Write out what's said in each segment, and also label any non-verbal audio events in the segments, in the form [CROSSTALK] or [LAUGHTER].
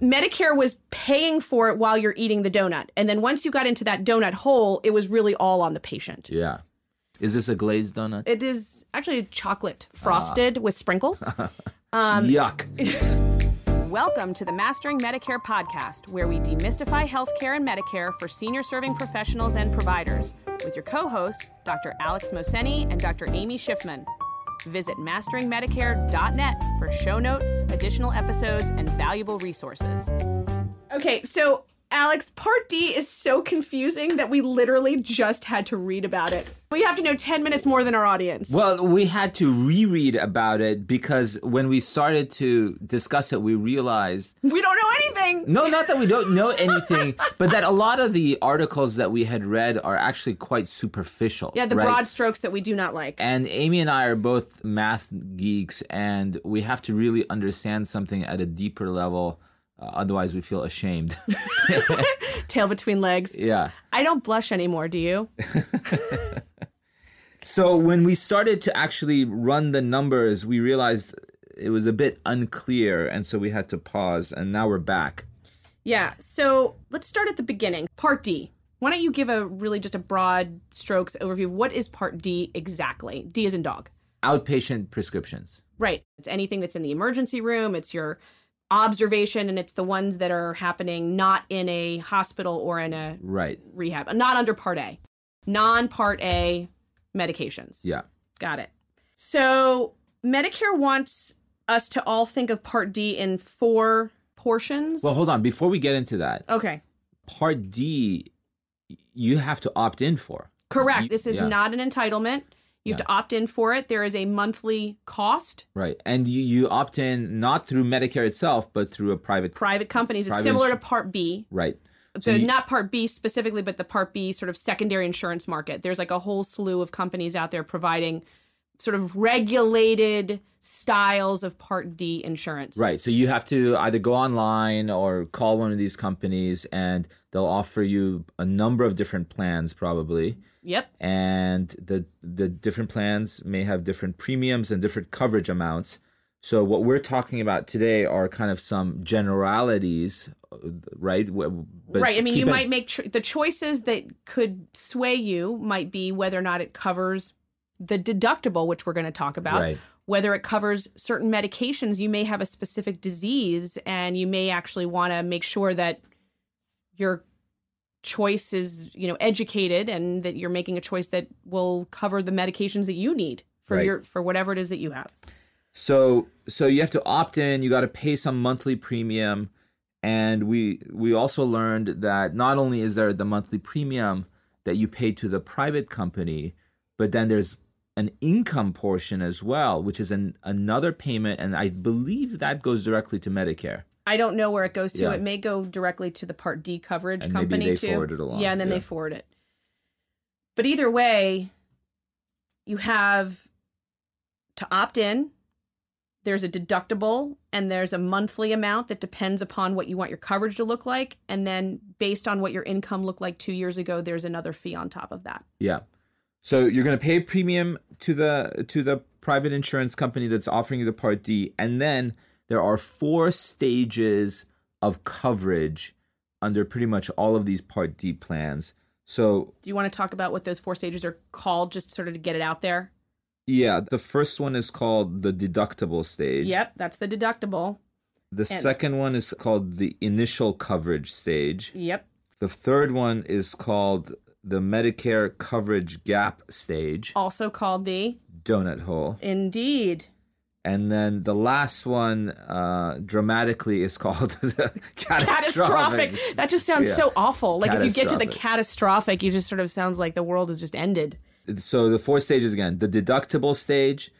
Medicare was paying for it while you're eating the donut. And then once you got into that donut hole, it was really all on the patient. Yeah. Is this a glazed donut? It is actually chocolate frosted with sprinkles. [LAUGHS] Um, Yuck. [LAUGHS] Welcome to the Mastering Medicare podcast, where we demystify healthcare and Medicare for senior serving professionals and providers, with your co hosts, Dr. Alex Mohseni and Dr. Amy Schiffman. Visit masteringmedicare.net for show notes, additional episodes, and valuable resources. Okay, so Alex, Part D is so confusing that we literally just had to read about it. We have to know 10 minutes more than our audience. Well, we had to reread about it because when we started to discuss it, we realized we don't know anything. no, not that we don't know [LAUGHS] anything, but that a lot of the articles that we had read are actually quite superficial. Yeah, the right? broad strokes that we do not like. And Amy and I are both math geeks, and we have to really understand something at a deeper level. Uh, otherwise, we feel ashamed. [LAUGHS] Tail between legs. yeah. I don't blush anymore, do you? [LAUGHS] So when we started to actually run the numbers, we realized it was a bit unclear, and so we had to pause. And now we're back. Yeah, so let's start at the beginning. Part D. Why don't you give a really just a broad strokes overview of what is Part D exactly? D is in dog. Outpatient prescriptions. Right. It's anything that's in the emergency room, it's your observation, and it's the ones that are happening not in a hospital or in a Right. rehab, not under Part A. Non Part A medications. Yeah. Got it. So Medicare wants us to all think of Part D in four portions. Well, hold on. Before we get into that, okay. Part D, you have to opt in for. Correct. You- this is yeah. not an entitlement. You have to opt in for it. There is a monthly cost. Right. And you, you opt in not through Medicare itself, but through a private. Private companies. It's Private similar to Part B. right. So you- not Part B specifically, but the Part B sort of secondary insurance market. There's like a whole slew of companies out there providing sort of regulated styles of Part D insurance. Right. So you have to either go online or call one of these companies, and they'll offer you a number of different plans, probably. Yep. and the the different plans may have different premiums and different coverage amounts. So what we're talking about today are kind of some generalities, right? But right. I mean, you in- might make cho- the choices that could sway you might be whether or not it covers the deductible, which we're going to talk about. Right. Whether it covers certain medications, you may have a specific disease, and you may actually want to make sure that your choice is, you know, educated, and that you're making a choice that will cover the medications that you need for Right. your for whatever it is that you have. So so you have to opt in. You got to pay some monthly premium, and we we also learned that not only is there the monthly premium that you pay to the private company, but then there's an income portion as well, which is an another payment, and I believe that goes directly to Medicare. I don't know where it goes to. Yeah. It may go directly to the Part D coverage And maybe company they too. forward it along, Yeah, and then yeah. they forward it. But either way, you have to opt in. There's a deductible and there's a monthly amount that depends upon what you want your coverage to look like. And then based on what your income looked like two years ago, there's another fee on top of that. Yeah. So you're going to pay a premium to the to the private insurance company that's offering you the Part D, and then there are four stages of coverage under pretty much all of these Part D plans. So Do you want to talk about what those four stages are called, just sort of to get it out there? yeah, the first one is called the deductible stage. Yep, that's the deductible. The second one is called the initial coverage stage. Yep. The third one is called the Medicare coverage gap stage, Also called the donut hole. Indeed. And then the last one, uh, dramatically, is called [LAUGHS] the catastrophic. catastrophic. That just sounds Yeah. so awful. Like if you get to the Catastrophic. catastrophic, you just sort of sounds like the world has just ended. So the four stages again: the deductible stage,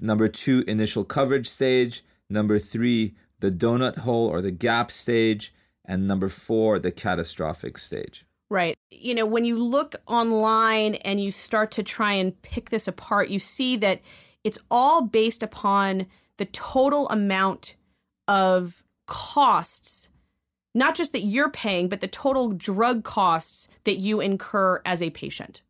number two, initial coverage stage, number three, the donut hole or the gap stage, and number four, the catastrophic stage. Right. You know, when you look online and you start to try and pick this apart, you see that it's all based upon the total amount of costs, not just that you're paying, but the total drug costs that you incur as a patient.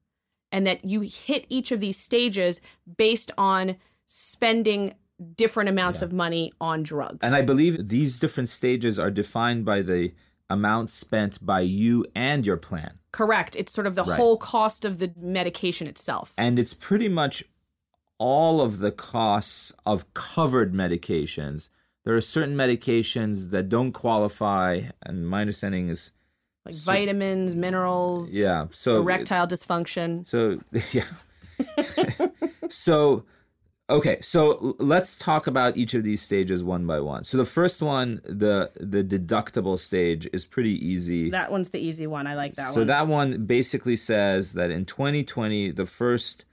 And that you hit each of these stages based on spending different amounts of money on drugs. And I believe these different stages are defined by the amount spent by you and your plan. Correct. It's sort of the Right. whole cost of the medication itself. And it's pretty much all of the costs of covered medications. There are certain medications that don't qualify, and my understanding is, Like vitamins, minerals, yeah. So erectile dysfunction. So [LAUGHS] yeah. so okay, so let's talk about each of these stages one by one. So the first one, the the deductible stage is pretty easy. That one's the easy one. I like that so one. So that one basically says that in 2020 the first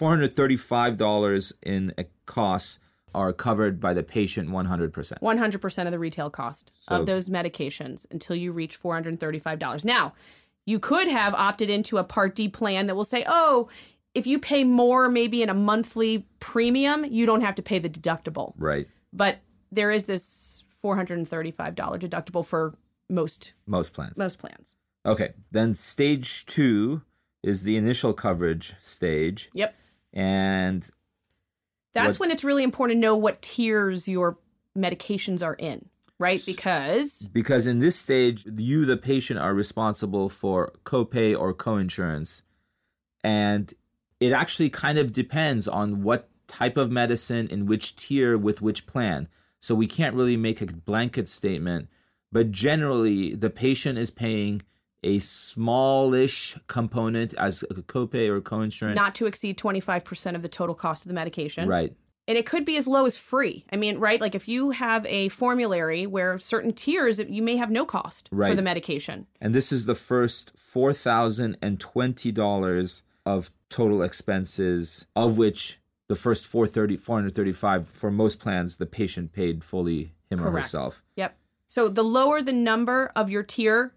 $435 in costs are covered by the patient 100%. 100% of the retail cost So- of those medications until you reach $435. Now, you could have opted into a Part D plan that will say, oh, if you pay more, maybe in a monthly premium, you don't have to pay the deductible. Right. But there is this $435 deductible for most Most plans. most plans. Okay. Then stage 2 is the initial coverage stage Yep. And That's What- when it's really important to know what tiers your medications are in, right? Because because in this stage you the patient are responsible for copay or coinsurance and it actually kind of depends on what type of medicine in which tier with which plan so we can't really make a blanket statement but generally the patient is paying a smallish component as a copay or coinsurance not to exceed 25% of the total cost of the medication. right And it could be as low as free. I mean, right? Like if you have a formulary where certain tiers, you may have no cost for the medication. and this is the first four thousand and twenty dollars of total expenses, of which the first 430, 435 for most plans the patient paid fully him or herself. Yep. So the lower the number of your tier,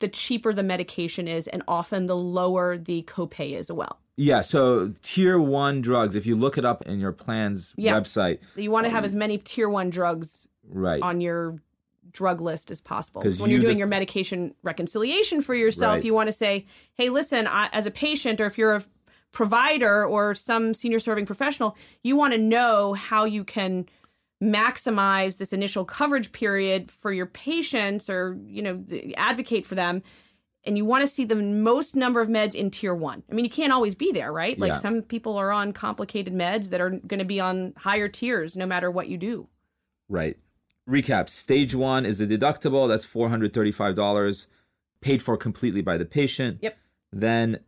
the cheaper the medication is, and often the lower the copay is as well. Yeah, so tier one drugs, if you look it up in your plan's Yeah. website, You want to have as um, many tier one drugs right? on your drug list as possible. 'Cause So when you you're doing your medication reconciliation for yourself, Right. you want to say, "Hey, listen, I, as a patient, or if you're a provider or some senior serving professional, you want to know how you can maximize this initial coverage period for your patients, or you know, advocate for them." And you want to see the most number of meds in tier one. I mean, you can't always be there, right? Like Yeah. some people are on complicated meds that are going to be on higher tiers no matter what you do. Right. Recap Stage one is the deductible, that's $435, paid for completely by the patient. Yep. Then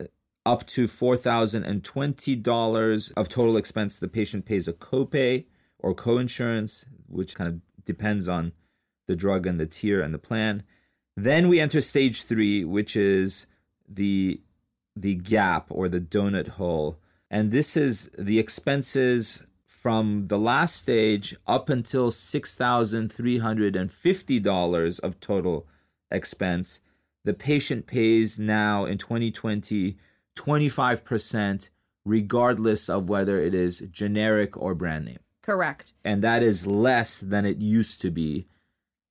up to $4,020 of total expense, the patient pays a copay or coinsurance, which kind of depends on the drug and the tier and the plan. Then we enter stage three, which is the the gap or the donut hole. And this is the expenses from the last stage up until $6,350 of total expense. The patient pays now in 2020 25%, regardless of whether it is generic or brand name. Correct. And that is less than it used to be.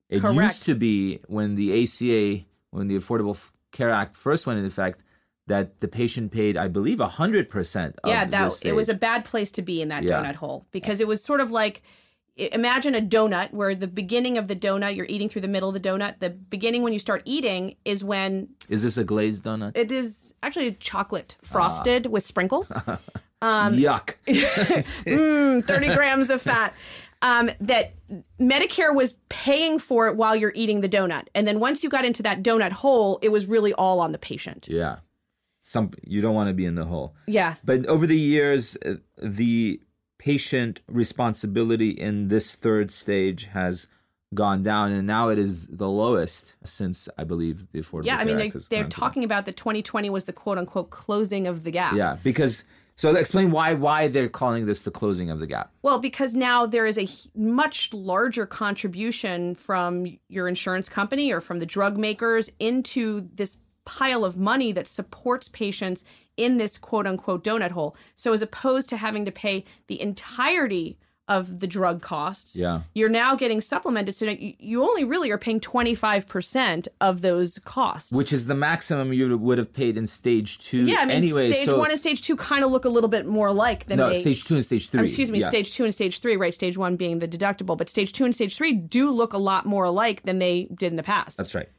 It Correct. used to be when the ACA, when the Affordable Care Act first went into effect, that the patient paid, I believe, 100% of yeah, that it was a bad place to be in that Yeah. donut hole because it was sort of like imagine a donut where the beginning of the donut you're eating through the middle of the donut. The beginning when you start eating is when Is this a glazed donut? it is actually chocolate frosted ah. with sprinkles. [LAUGHS] Um, Yuck. [LAUGHS] Mm, 30 grams of fat. Um, that Medicare was paying for it while you're eating the donut. And then once you got into that donut hole, it was really all on the patient. yeah. Some you don't want to be in the hole. Yeah. But over the years, uh, the patient responsibility in this third stage has gone down, and now it is the lowest since I believe the Affordable Yeah. I mean, Care they, Act has they're talking about that 2020 was the quote unquote closing of the gap. Yeah, because so explain why why they're calling this the closing of the gap. Well, because now there is a much larger contribution from your insurance company or from the drug makers into this pile of money that supports patients in this quote unquote donut hole. So, as opposed to having to pay the entirety of the drug costs. Yeah. You're now getting supplemented. So you only really are paying 25% of those costs. Which is the maximum you would have paid in stage two. Yeah, I mean, anyway, stage so one and stage two kind of look a little bit more like than No, they, stage two and stage three. Excuse me, yeah. stage two and stage three, right? Stage one being the deductible, but stage two and stage three do look a lot more alike than they did in the past. That's right.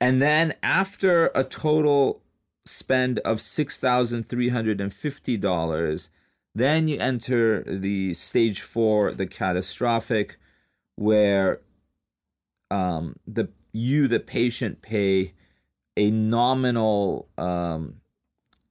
And then after a total spend of $6,350, then you enter the stage four, the catastrophic, where um, the you, the patient, pay a nominal um,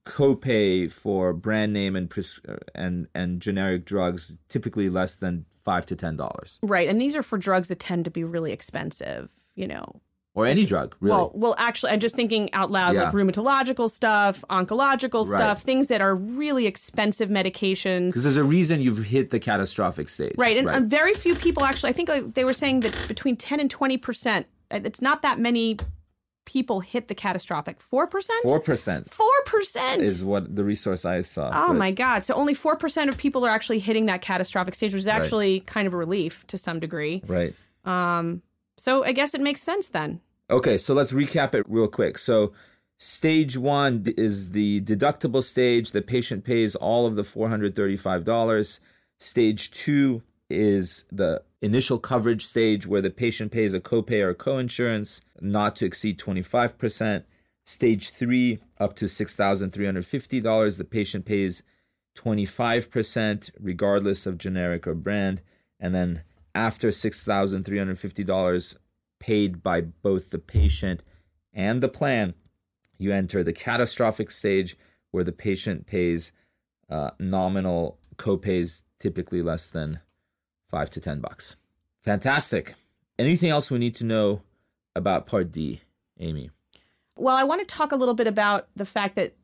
copay for brand name and pres- and and generic drugs, typically less than five to ten dollars, Right, and these are for drugs that tend to be really expensive. You know, or any drug, really. Well, well, actually, I'm just thinking out loud, like rheumatological stuff, oncological Right. stuff, things that are really expensive medications. Because there's a reason you've hit the catastrophic stage. Right, and uh, very few people actually. I think uh, they were saying that between 10 and 20 percent. It's not that many people hit the catastrophic. Four percent. Four percent Four percent. is what the resource I saw. Oh my God! So only four percent of people are actually hitting that catastrophic stage, which is actually kind of a relief to some degree. Right. Um, so I guess it makes sense then. Okay, so let's recap it real quick. So, stage one is the deductible stage. The patient pays all of the $435. Stage two is the initial coverage stage where the patient pays a copay or coinsurance not to exceed 25%. Stage three, up to $6,350, the patient pays 25% regardless of generic or brand. And then after $6,350 paid by both the patient and the plan, you enter the catastrophic stage where the patient pays uh, nominal copays, typically less than five to 10 bucks. Fantastic. Anything else we need to know about Part D, Amy? Well, I want to talk a little bit about the fact that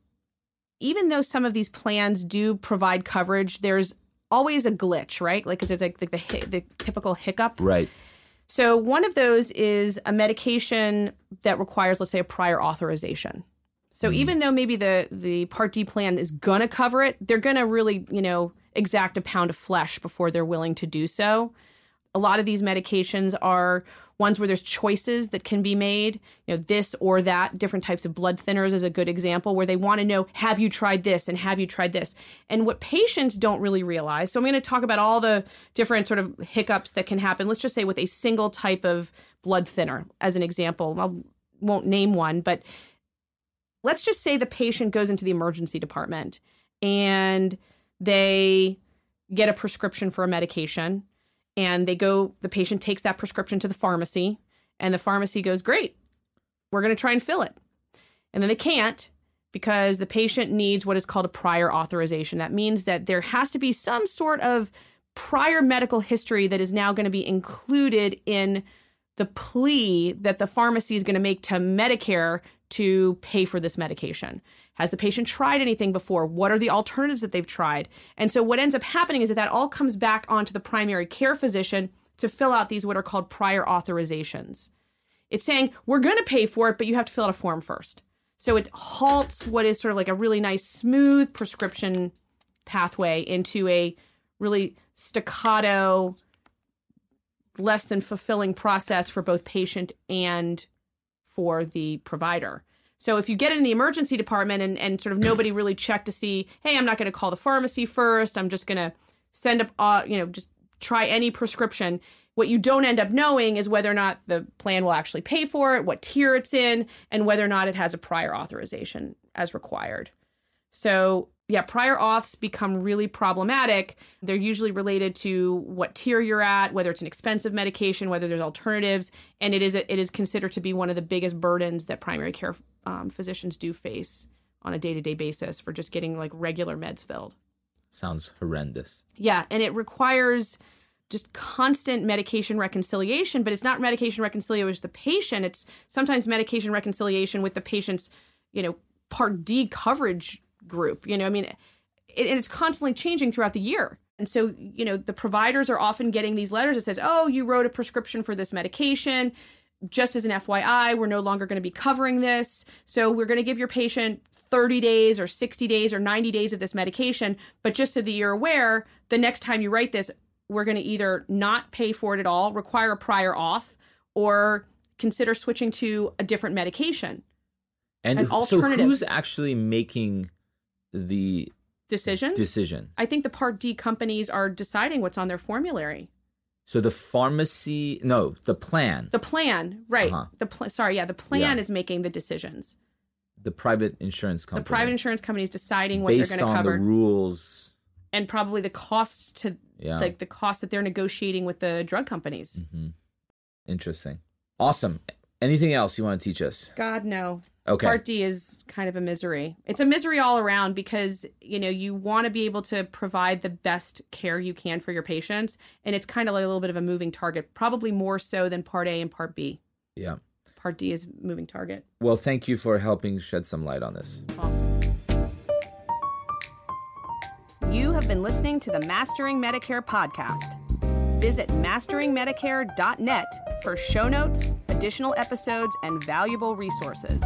even though some of these plans do provide coverage, there's always a glitch, right? Like there's like the, the, the typical hiccup. Right. So one of those is a medication that requires, let's say, a prior authorization. So hmm. even though maybe the the Part D plan is gonna cover it, they're gonna really, you know, exact a pound of flesh before they're willing to do so. A lot of these medications are ones where there's choices that can be made. You know, this or that. Different types of blood thinners is a good example where they want to know, have you tried this and have you tried this? And what patients don't really realize. So I'm going to talk about all the different sort of hiccups that can happen. Let's just say with a single type of blood thinner as an example. I won't name one, but let's just say the patient goes into the emergency department and they get a prescription for a medication and they go the patient takes that prescription to the pharmacy and the pharmacy goes great we're going to try and fill it and then they can't because the patient needs what is called a prior authorization that means that there has to be some sort of prior medical history that is now going to be included in the plea that the pharmacy is going to make to Medicare to pay for this medication. Has the patient tried anything before? What are the alternatives that they've tried? And so what ends up happening is that that all comes back onto the primary care physician to fill out these what are called prior authorizations. It's saying we're going to pay for it, but you have to fill out a form first. So it halts what is sort of like a really nice smooth prescription pathway into a really staccato less than fulfilling process for both patient and for the provider. So if you get in the emergency department and, and sort of nobody really checked to see, hey, I'm not going to call the pharmacy first. I'm just going to send up, uh, you know, just try any prescription. What you don't end up knowing is whether or not the plan will actually pay for it, what tier it's in, and whether or not it has a prior authorization as required. So yeah, prior auths become really problematic. They're usually related to what tier you're at, whether it's an expensive medication, whether there's alternatives, and it is a, it is considered to be one of the biggest burdens that primary care um, physicians do face on a day to day basis for just getting like regular meds filled. Sounds horrendous. Yeah, and it requires just constant medication reconciliation, but it's not medication reconciliation with the patient. It's sometimes medication reconciliation with the patient's, you know, Part D coverage group. You know, I mean, it, and it's constantly changing throughout the year. And so, you know, the providers are often getting these letters that says, "Oh, you wrote a prescription for this medication. Just as an FYI, we're no longer going to be covering this. So we're going to give your patient 30 days or 60 days or 90 days of this medication, but just so that you're aware, the next time you write this, we're going to either not pay for it at all, require a prior auth, or consider switching to a different medication. And An so alternative. who's actually making the Decisions? decision? I think the Part D companies are deciding what's on their formulary. So the pharmacy, no, the plan, The plan, right? Uh-huh. The pl- sorry, yeah, the plan Yeah. is making the decisions. the private insurance company, The private insurance company is deciding what based they're going to on cover, the rules. and probably the costs to Yeah, like the costs that they're negotiating with the drug companies. hmm interesting, awesome. Anything else you want to teach us? God no. Okay, Part D is kind of a misery. It's a misery all around because, you know, you want to be able to provide the best care you can for your patients. And it's kind of like a little bit of a moving target, probably more so than Part A and Part B. yeah. Part D is moving target. Well, thank you for helping shed some light on this. Awesome. You have been listening to the Mastering Medicare podcast. Visit masteringmedicare.net for show notes, additional episodes, and valuable resources.